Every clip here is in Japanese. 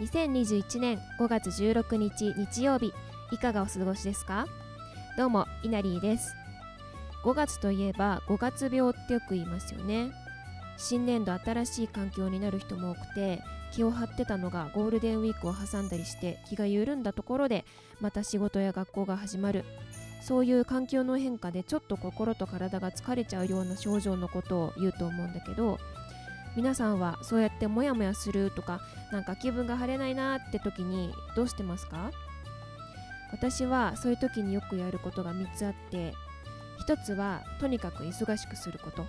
2021年5月16日日曜日いかがお過ごしですか？どうもいなりーです。5月といえば5月病ってよく言いますよね。新年度新しい環境になる人も多くて気を張ってたのがゴールデンウィークを挟んだりして気が緩んだところでまた仕事や学校が始まる。そういう環境の変化でちょっと心と体が疲れちゃうような症状のことを言うと思うんだけど皆さんはそうやってモヤモヤするとかなんか気分が晴れないなって時にどうしてますか？私はそういう時によくやることが3つあって1つはとにかく忙しくすること。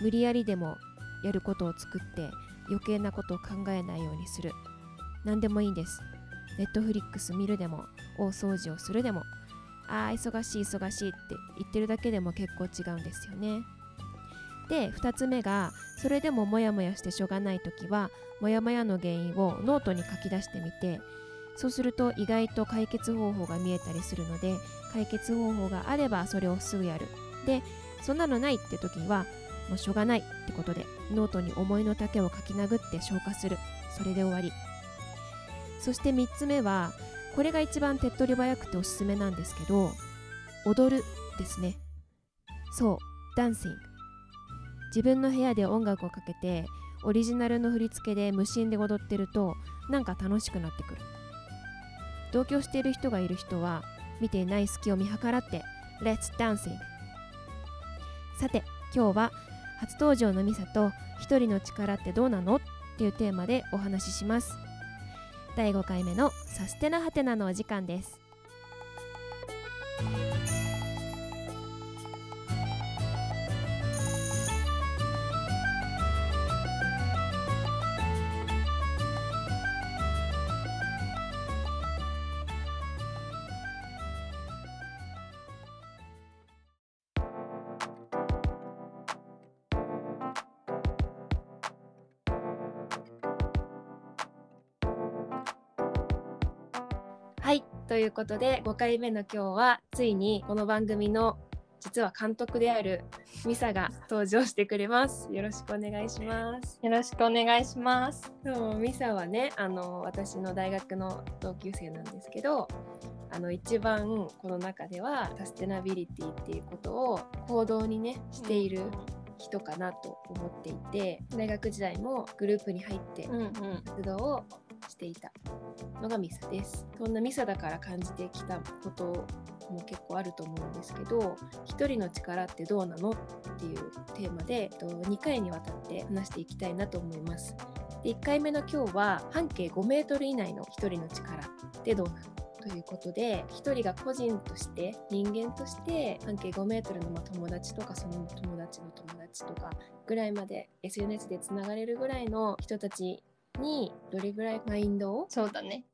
無理やりでもやることを作って余計なことを考えないようにする。何でもいいんです。ネットフリックス見るでも大掃除をするでもあー忙しい忙しいって言ってるだけでも結構違うんですよね。で2つ目がそれでもモヤモヤしてしょうがない時はモヤモヤの原因をノートに書き出してみてそうすると意外と解決方法が見えたりするので解決方法があればそれをすぐやる。でそんなのないって時はもうしょうがないってことでノートに思いの丈を書き殴って消化する。それで終わり。そして3つ目はこれが一番手っ取り早くておすすめなんですけど踊るですね。そうダンシング。自分の部屋で音楽をかけてオリジナルの振り付けで無心で踊ってるとなんか楽しくなってくる。同居している人がいる人は見ていない隙を見計らって Let's Dancing さて今日は初登場のミサと一人の力ってどうなの？っていうテーマでお話しします。第5回目のサステナハテナのお時間です。いということで5回目の今日はついにこの番組の実は監督であるミサが登場してくれますよろしくお願いしますよろしくお願いします。そうミサはねあの私の大学の同級生なんですけどあの一番この中ではサステナビリティっていうことを行動にねしている人かなと思っていて大学時代もグループに入って。活動をしていたのがミサです。そんなミサだから感じてきたことも結構あると思うんですけど一人の力ってどうなのっていうテーマでえっと2回にわたって話していきたいなと思います。で1回目の今日は半径5メートル以内の一人の力ってどうなのということで一人が個人として人間として半径5メートルのま友達とかその友達の友達とかぐらいまで SNS でつながれるぐらいの人たちにどれぐらいマインドを、そうだね。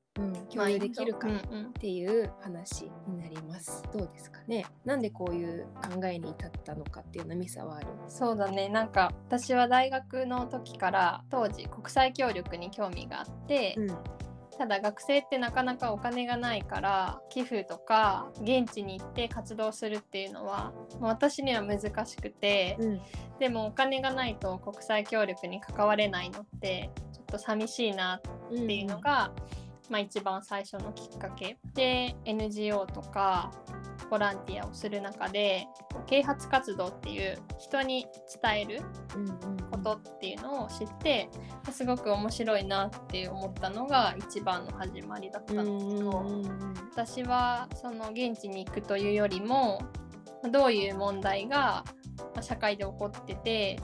共有できるかっうんうん。ていう話になります。どうですかね？なんでこういう考えに至ったのかっていうのはミサはあるそうだね。なんか私は大学の時から当時国際協力に興味があって、うんただ学生ってなかなかお金がないから寄付とか現地に行って活動するっていうのは私には難しくて、うんでもお金がないと国際協力に関われないのってと寂しいなっていうのが、まあ、一番最初のきっかけ。で NGO とかボランティアをする中で啓発活動っていう人に伝えることっていうのを知ってすごく面白いなって思ったのが一番の始まりだったんですけど、私はその現地に行くというよりもまあどういう問題がまあ社会で起こってて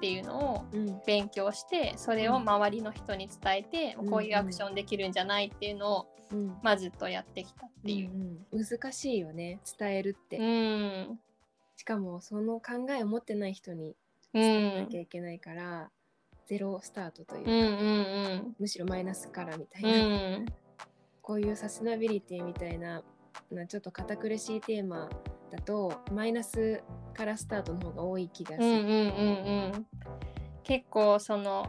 っていうのをうん。勉強してそれを周りの人に伝えて、うんこういうアクションできるんじゃないっていうのを、うん。まあ、ずっとやってきたっていう。うんうん。難しいよね伝えるって、うん。しかもその考えを持ってない人にうん。伝えなきゃいけないから、ゼロスタートというか、うんうんむしろマイナスからみたいうんうな、ん。こういうサステナビリティみたいななちょっと堅苦しいテーマだとマイナスからスタートの方が多い気がする。うんうんうんうん。結構その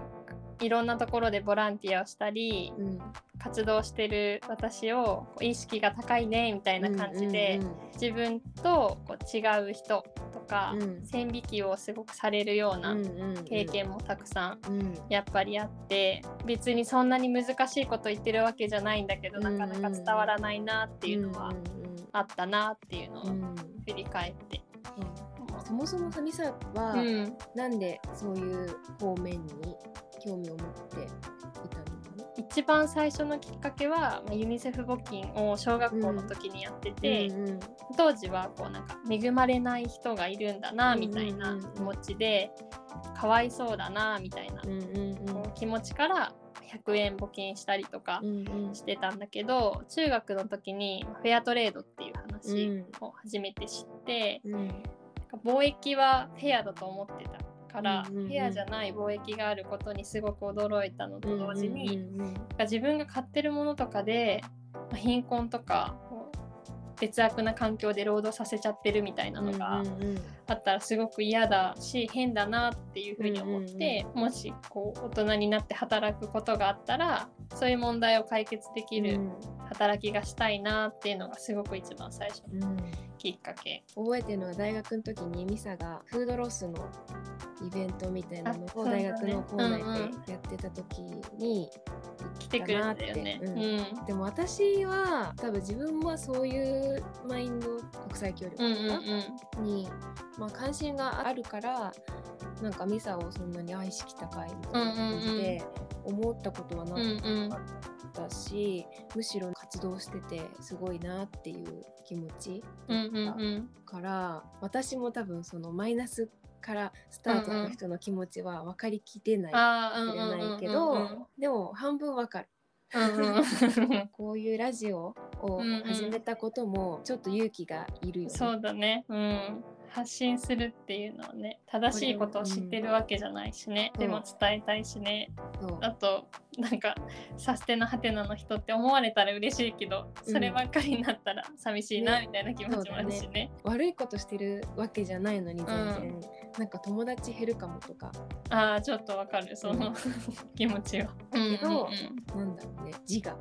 いろんなところでボランティアをしたりうん。活動してる私を意識が高いねみたいな感じで、うんうん。うん自分とこう違う人とか、うん。線引きをすごくされるようなうんうんうん。経験もたくさんうん。やっぱりあって別にそんなに難しいこと言ってるわけじゃないんだけど、なかなか伝わらないなっていうのはあったなっていうのをうんうんうん。そもそもさミサは、うん。なんでそういう方面に興味を持っていたの？か一番最初のきっかけは、まあユニセフ募金を小学校の時にやってて、うんうん当時はこうなんか恵まれない人がいるんだなみたいなうんうんうん。気持ちで、かわいそうだなみたいな、うんうん。こう気持ちから100円募金したりとかうんうん。してたんだけど、中学の時にフェアトレードっていう話うん。を初めて知って、うん。なんか貿易はフェアだと思ってたから、うんうんうん。フェアじゃない貿易があることにすごく驚いたのと同時に、うんうんうん自分が買ってるものとかでまあ貧困とか劣悪な環境で労働させちゃってるみたいなのがあったらすごく嫌だし変だなっていうふうに思って、もしこう大人になって働くことがあったらそういう問題を解決できる働きがしたいなっていうのがすごく一番最初きっかけ。覚えてるのは大学の時にミサがフードロスのイベントみたいなのを大学の校内でやってた時に来てくれて。たよね。うん。うん。でも私は多分自分はそういうマインド国際協力に、まあ、関心があるからなんかミサをそんなに愛しき高いみたいな感じで思ったことはなうんうん。かったし、むしろ活動しててすごいなっていう気持ちうんうんうんから、私も多分そのマイナスからスタートの人の気持ちは分かりきれない、あーうん知れうんうんうんないけどでも半分分かる こういうラジオを始めたこともちょっと勇気がいるよね。そうだね。うん。発信するっていうのはね、正しいことを知ってるわけじゃないしね。うん。でも伝えたいしね。あと、なんか、サステナハテナの人って思われたら嬉しいけど、そればっかりになったら寂しいな、ね。みたいな気持ちもあるしね。悪いことしてるわけじゃないのに全然、うんなんか友達減るかもとか。ああ、ちょっとわかる、その、うん気持ちは。けどうんうんなんだろうね。自我。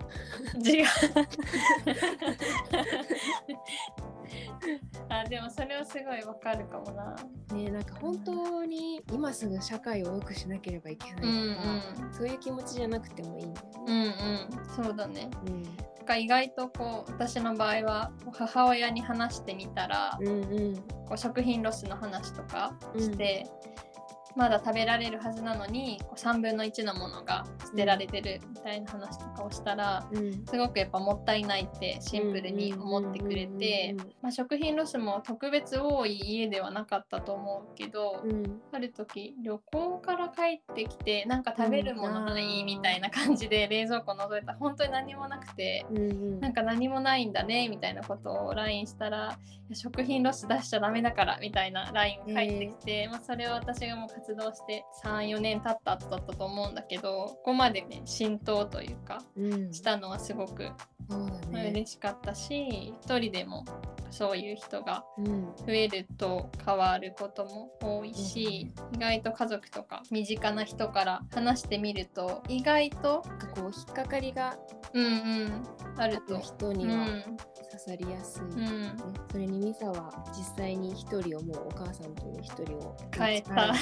うん違う。あでもそれはすごいわかるかもな。ねなんか本当に今すぐ社会を良くしなければいけないとうんか、そういう気持ちじゃなくてもいいんだようんね。うん、そうだね。うんなんか意外とこう私の場合は母親に話してみたら、うんうんこう食品ロスの話とかして、まだ食べられるはずなのにこう3分の1のものが捨てられてるみたいな話とかをしたら、うん。すごくやっぱもったいないってシンプルに思ってくれて、まあ、食品ロスも特別多い家ではなかったと思うけど、うん。うんある時旅行から帰ってきてなんか食べるものないみたいな感じで冷蔵庫覗いたら本当に何もなくて。なんか何もないんだねみたいなことを LINE したら食品ロス出しちゃダメだからみたいな LINE が返ってきて、まあ、それを私がもう活動して34年経った後だったと思うんだけどここまでね浸透というかうん。したのはすごく。嬉しかったし、一人でもそういう人がうん。増えると変わることも多いし、意外と家族とか身近な人から話してみると意外とこう引っかかりがうんうんあると。人うには。ん刺さりやすい、ねうん。それにミサは実際に一人をもうお母さんという一人を変えた。ね。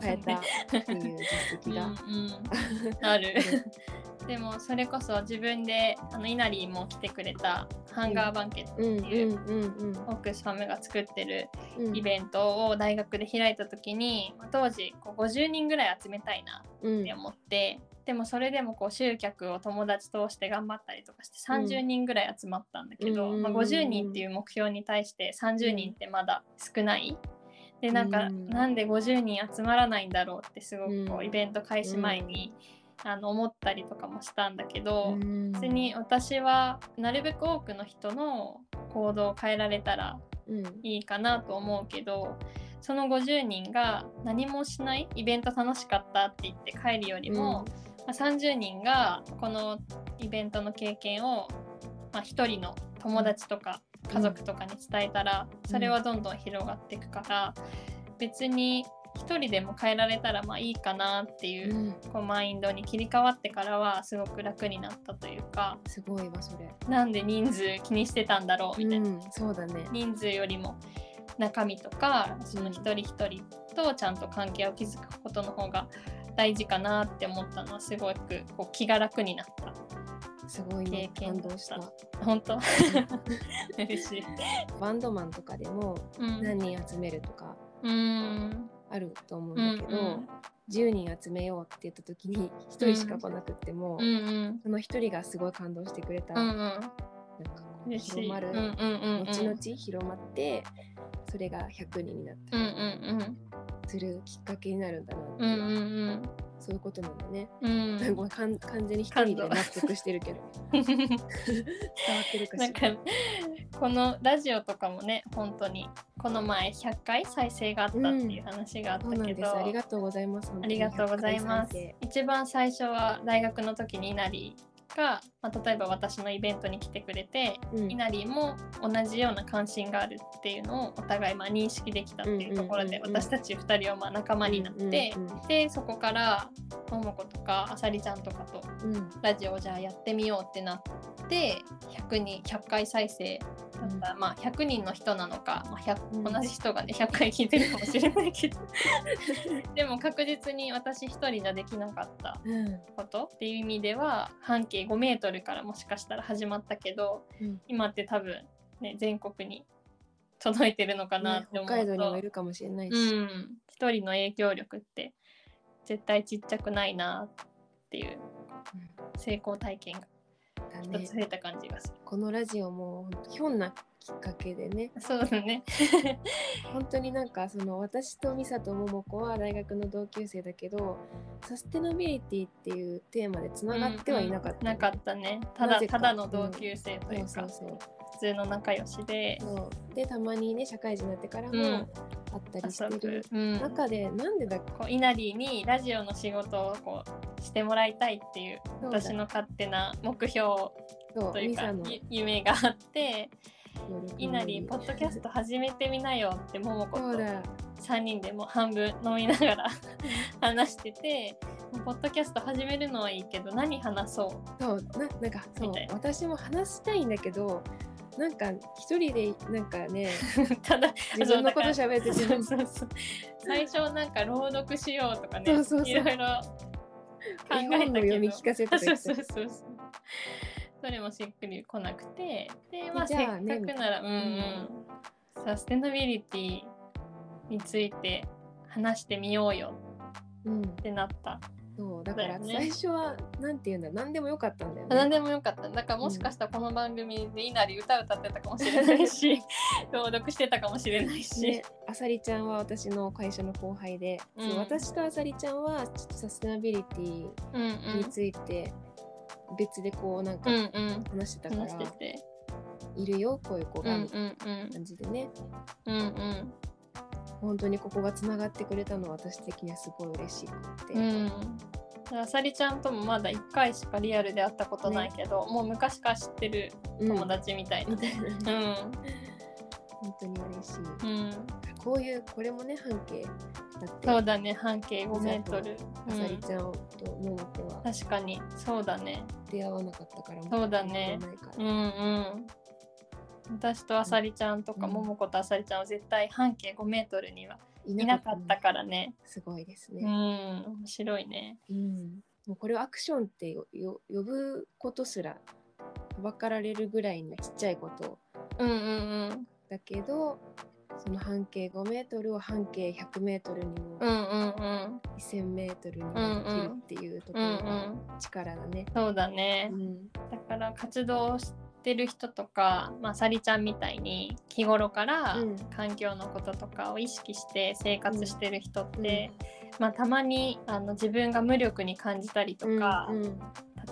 変えたっていう実績が、うんうん、ある。でもそれこそ自分であのイナリーも来てくれたハンガーバンケットってうんいう、うんうん。オックスファムが作ってるうん。イベントを大学で開いた時にまあ当時こう50人ぐらい集めたいなうんって思って、でもそれでもこう集客を友達通して頑張ったりとかして30人ぐらい集まったんだけど、うんまあ、50人っていう目標に対して30人ってまだ少ない。でなんか、うん。なんで50人集まらないんだろうってすごくこううん。イベント開始前に、あの思ったりとかもしたんだけど、うん。別に私はなるべく多くの人の行動を変えられたらうん。いいかなと思うけどその50人が何もしないイベント楽しかったって言って帰るよりも、まあ、30人がこのイベントの経験を、まあ、1人の友達とか家族とかに伝えたら、それはどんどん広がっていくから別に1人でも変えられたらまあいいかなっていう,、うん。こうマインドに切り替わってからはすごく楽になったというかすごいわそれ。なんで人数気にしてたんだろうみたいな。うんそうだね。人数よりも中身とかその一人一人とちゃんと関係を築くことの方が大事かなって思ったのはすごくこう気が楽になったすごいね経験感動した。た本当？嬉しい。バンドマンとかでもうん。何人集めるとかうん。あると思うんうんだけど、10人集めようって言った時に1人しか来なくっても、うんうん。その1人がすごい感動してくれた、うんうん。なんか広まる、うんうんうんうん。後々広まってそれが100人になった。うんうりんするきっかけになるんだなって、うんうんうん。そういうことなんだね。うん。うんごめんかん完全に1人で納得してるけど。伝わってるかしなんからこのラジオとかもね本当にこの前100回再生があったっていう話があったそうなんけど、です。ありがとうございます。あにりがとうございます。100回再。一番最初は大学の時に稲荷が、まあ、例えば私のイベントに来てくれて、生うん。稲荷も同じような関心があるっていうのをお互いまあ認識できたっていうところで、私たち2人はまあ仲間になって、でそこからももことかあさりちゃんとかとラジオをじゃあやってみようってなって100人100回再生だまあ100人の人なのか、まあ100うん。同じ人がね100回聞いてるかもしれないけど。でも確実に私一人じゃできなかったうん。ことっていう意味では半径5メートルからもしかしたら始まったけどうん。今って多分、ね、全国に届いてるのかなねって思うと、北海道にもいるかもしれないし、うん、一人の影響力って絶対ちっちゃくないなっていう成功体験がだね。一つ増えた感じがする。このラジオもひょんなきっかけでね。そうだね。本当になんかその私とミサとモモコは大学の同級生だけどサステナビリティっていうテーマでつながってはいなかった、うんうんなかったね。ただただの同級生というか、そうそうそう。普通の仲良しで。でたまにね社会人になってからもうん。会ったりしてる。うん、中でなんでだっけ？こう稲荷にラジオの仕事をこうしてもらいたいっていう私の勝手な目標というか夢があって協力稲荷ポッドキャスト始めてみなよってももことそうだ。3人でもう半分飲みながら話しててポッドキャスト始めるのはいいけど何話そう？そうななんかそう私も話したいんだけどなんか一人でなんかね ただ自分のこと喋ってて。そうそうそう。最初なんか朗読しようとかねいろいろ考えたけど。読み聞かせとか言ってそうそうそう。それもしっくりこなくて。でまあじせっかくなら、うんうん。サステナビリティについて話してみようようんってなった、そうだから最初はなんていうんだ何でもよかったんだよね。何でもよかった。だからもしかしたらこの番組でいなり歌歌ってたかもしれないし 朗読してたかもしれないし、ね、あさりちゃんは私の会社の後輩で、うん。そう私とあさりちゃんはちょっとサステナビリティうんうん。について別でこうなんかうんうん。話してたから、話してて。いるよこういう子がみたいうんうんな感じでね、うんうん本当にここがつながってくれたのは私的にはすごい嬉しくて、うん。あさりちゃんともまだ1回しかリアルで会ったことないけど、もう昔から知ってるうん。友達みたいな、うん。本当に嬉しい、うん。こういうこれもね半径だって。そうだね半径5メートル、あさりうんちゃんとももこは。確かに。そうだね。出会わなかったからそうだね。うんうん私とあさりちゃんとか、うん。ももことあさりちゃんは絶対半径5メートルにはいいなかったからね。すごいですうんね、面白いね。うん。もうこれをアクションってよよ呼ぶことすらはばかられるぐらいのちっちゃいこと。うんうんうん。だけどその半径5メートルを半径100メートルにもうんうんうん。1000メートルにもできるっていうとこうんうろがん。力だね。そうだね、うん。だから活動してる人とか、まあ、さりちゃんみたいに日頃からうん。環境のこととかを意識して生活してる人って、まあ、たまにあの自分が無力に感じたりとか、うんうん。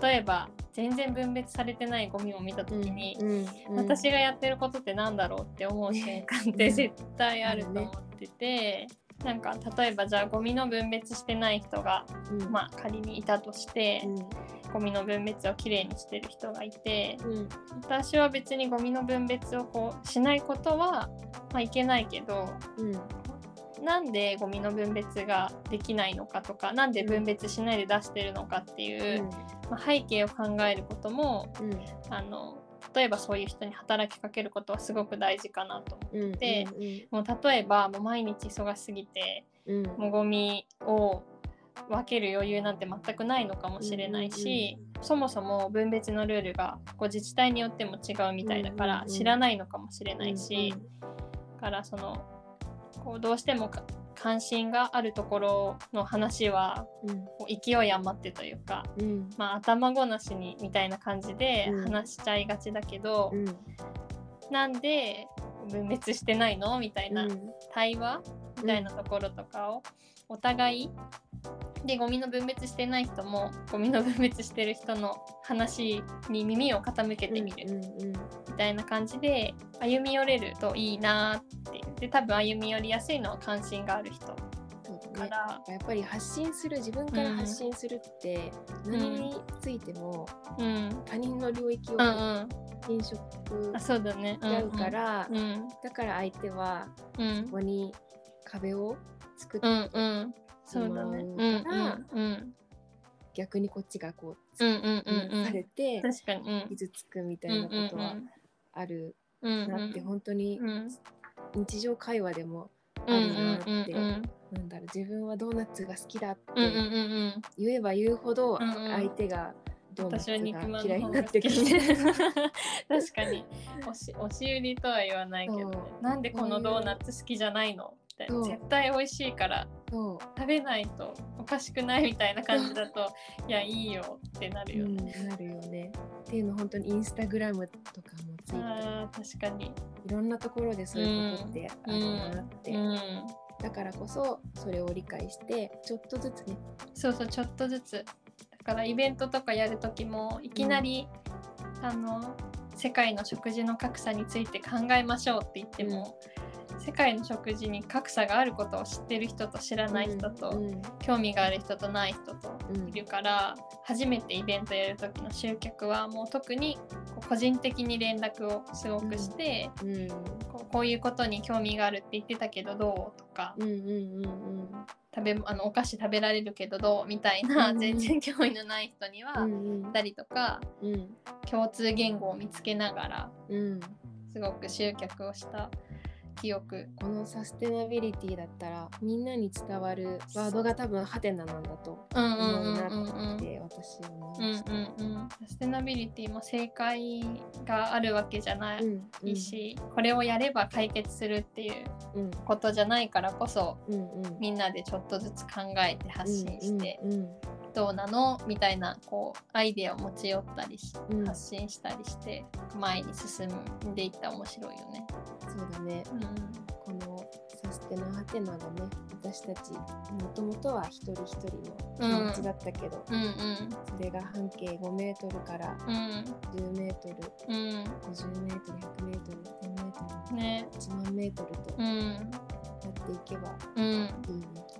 例えば全然分別されてないゴミを見た時に、うんうん私がやってることってなんだろうって思う瞬間ってうん。絶対あると思ってて、なんか例えばじゃあゴミの分別してない人が、うん。まあ、仮にいたとして、うん。ゴミの分別をきれいにしてる人がいてうん。私は別にゴミの分別をこうしないことは、まあ、いけないけどうん。なんでゴミの分別ができないのかとかなんで分別しないで出してるのかっていう、まあ、背景を考えることもうん。あの例えばそういう人に働きかけることはすごく大事かなと思って、うんうんうん、もう例えばもう毎日忙しすぎて、うん、もうゴミを分ける余裕なんて全くないのかもしれないし、うんうんうん、そもそも分別のルールがこう自治体によっても違うみたいだから知らないのかもしれないし、うんうん、からそのこうどうしても関心があるところの話は、うん、勢い余ってというか、うん、まあ、頭ごなしにみたいな感じで話しちゃいがちだけど、うん、なんで分別してないの？みたいな対話？みたいなところとかをお互いでゴミの分別してない人もゴミの分別してる人の話に耳を傾けてみるみたいな感じで歩み寄れるといいなって。で多分歩み寄りやすいのは関心がある人から、ね、やっぱり発信する自分から発信するって何についても他人の領域を飲食しちゃうから、だから相手はそこに壁を作ってそうだね。逆にこっちがこう、うんうんされて確かに、傷つくみたいなことはあるなって、本当に日常会話でもあるなって、なんだろう自分はドーナツが好きだって言えば言うほど相手がドーナツが嫌いになってくる。確かに。押し押し売りとは言わないけど、ね、なんでこのドーナツ好きじゃないの？って絶対美味しいから食べないとおかしくないみたいな感じだと いやいいよってなるよね、うん、なるよね。っていうの本当にインスタグラムとかもついてあ確かに。いろんなところでそういうことってあるなって、うん。うん、だからこそそれを理解してちょっとずつね。そうそうちょっとずつ。だからイベントとかやる時もいきなり、あの世界の食事の格差について考えましょうって言っても、世界の食事に格差があることを知ってる人と知らない人と、うん、興味がある人とない人といるから、うん、初めてイベントやる時の集客はもう特に個人的に連絡をすごくして、うん、こうこういうことに興味があるって言ってたけどどうとか、食べあのお菓子食べられるけどどうみたいな、全然興味のない人には、たりとか、共通言語を見つけながら、すごく集客をした記憶。このサステナビリティだったらみんなに伝わるワードが多分ハテナなんだと思うなって私は思いました、サステナビリティも正解があるわけじゃないし、これをやれば解決するっていうことじゃないからこそ、みんなでちょっとずつ考えて発信して、どうなの？みたいなこうアイデアを持ち寄ったりし、うん、発信したりして前に進んでいったら面白いよね。そうだね、うん、このサステナハテナがね私たちもともとは一人一人の気持ちだったけど、うんうん。うん、それが半径5メートルから10メートル、うん、50メートル100メートル1000メートル、ね、1万メートルとやっていけばいいね。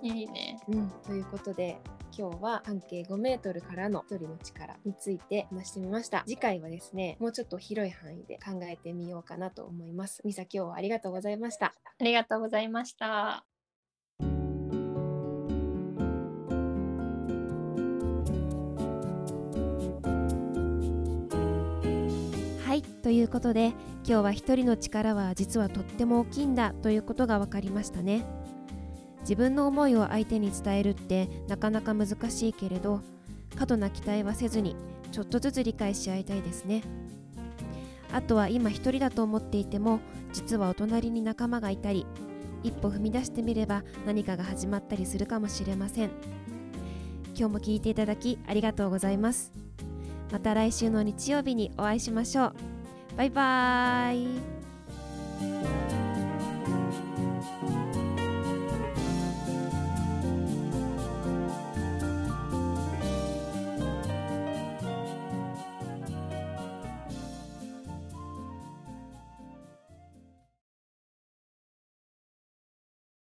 いいね。うん、ということで今日は半径5メートルからの一人の力について話してみました。次回はですね、もうちょっと広い範囲で考えてみようかなと思います。みさ、今日はありがとうございました。ありがとうございました。はいということで今日は一人の力は実はとっても大きいんだということが分かりましたね。自分の思いを相手に伝えるってなかなか難しいけれど過度な期待はせずにちょっとずつ理解し合いたいですね。あとは今一人だと思っていても実はお隣に仲間がいたり一歩踏み出してみれば何かが始まったりするかもしれません。今日も聞いていただきありがとうございます。また来週の日曜日にお会いしましょう。バイバーイ。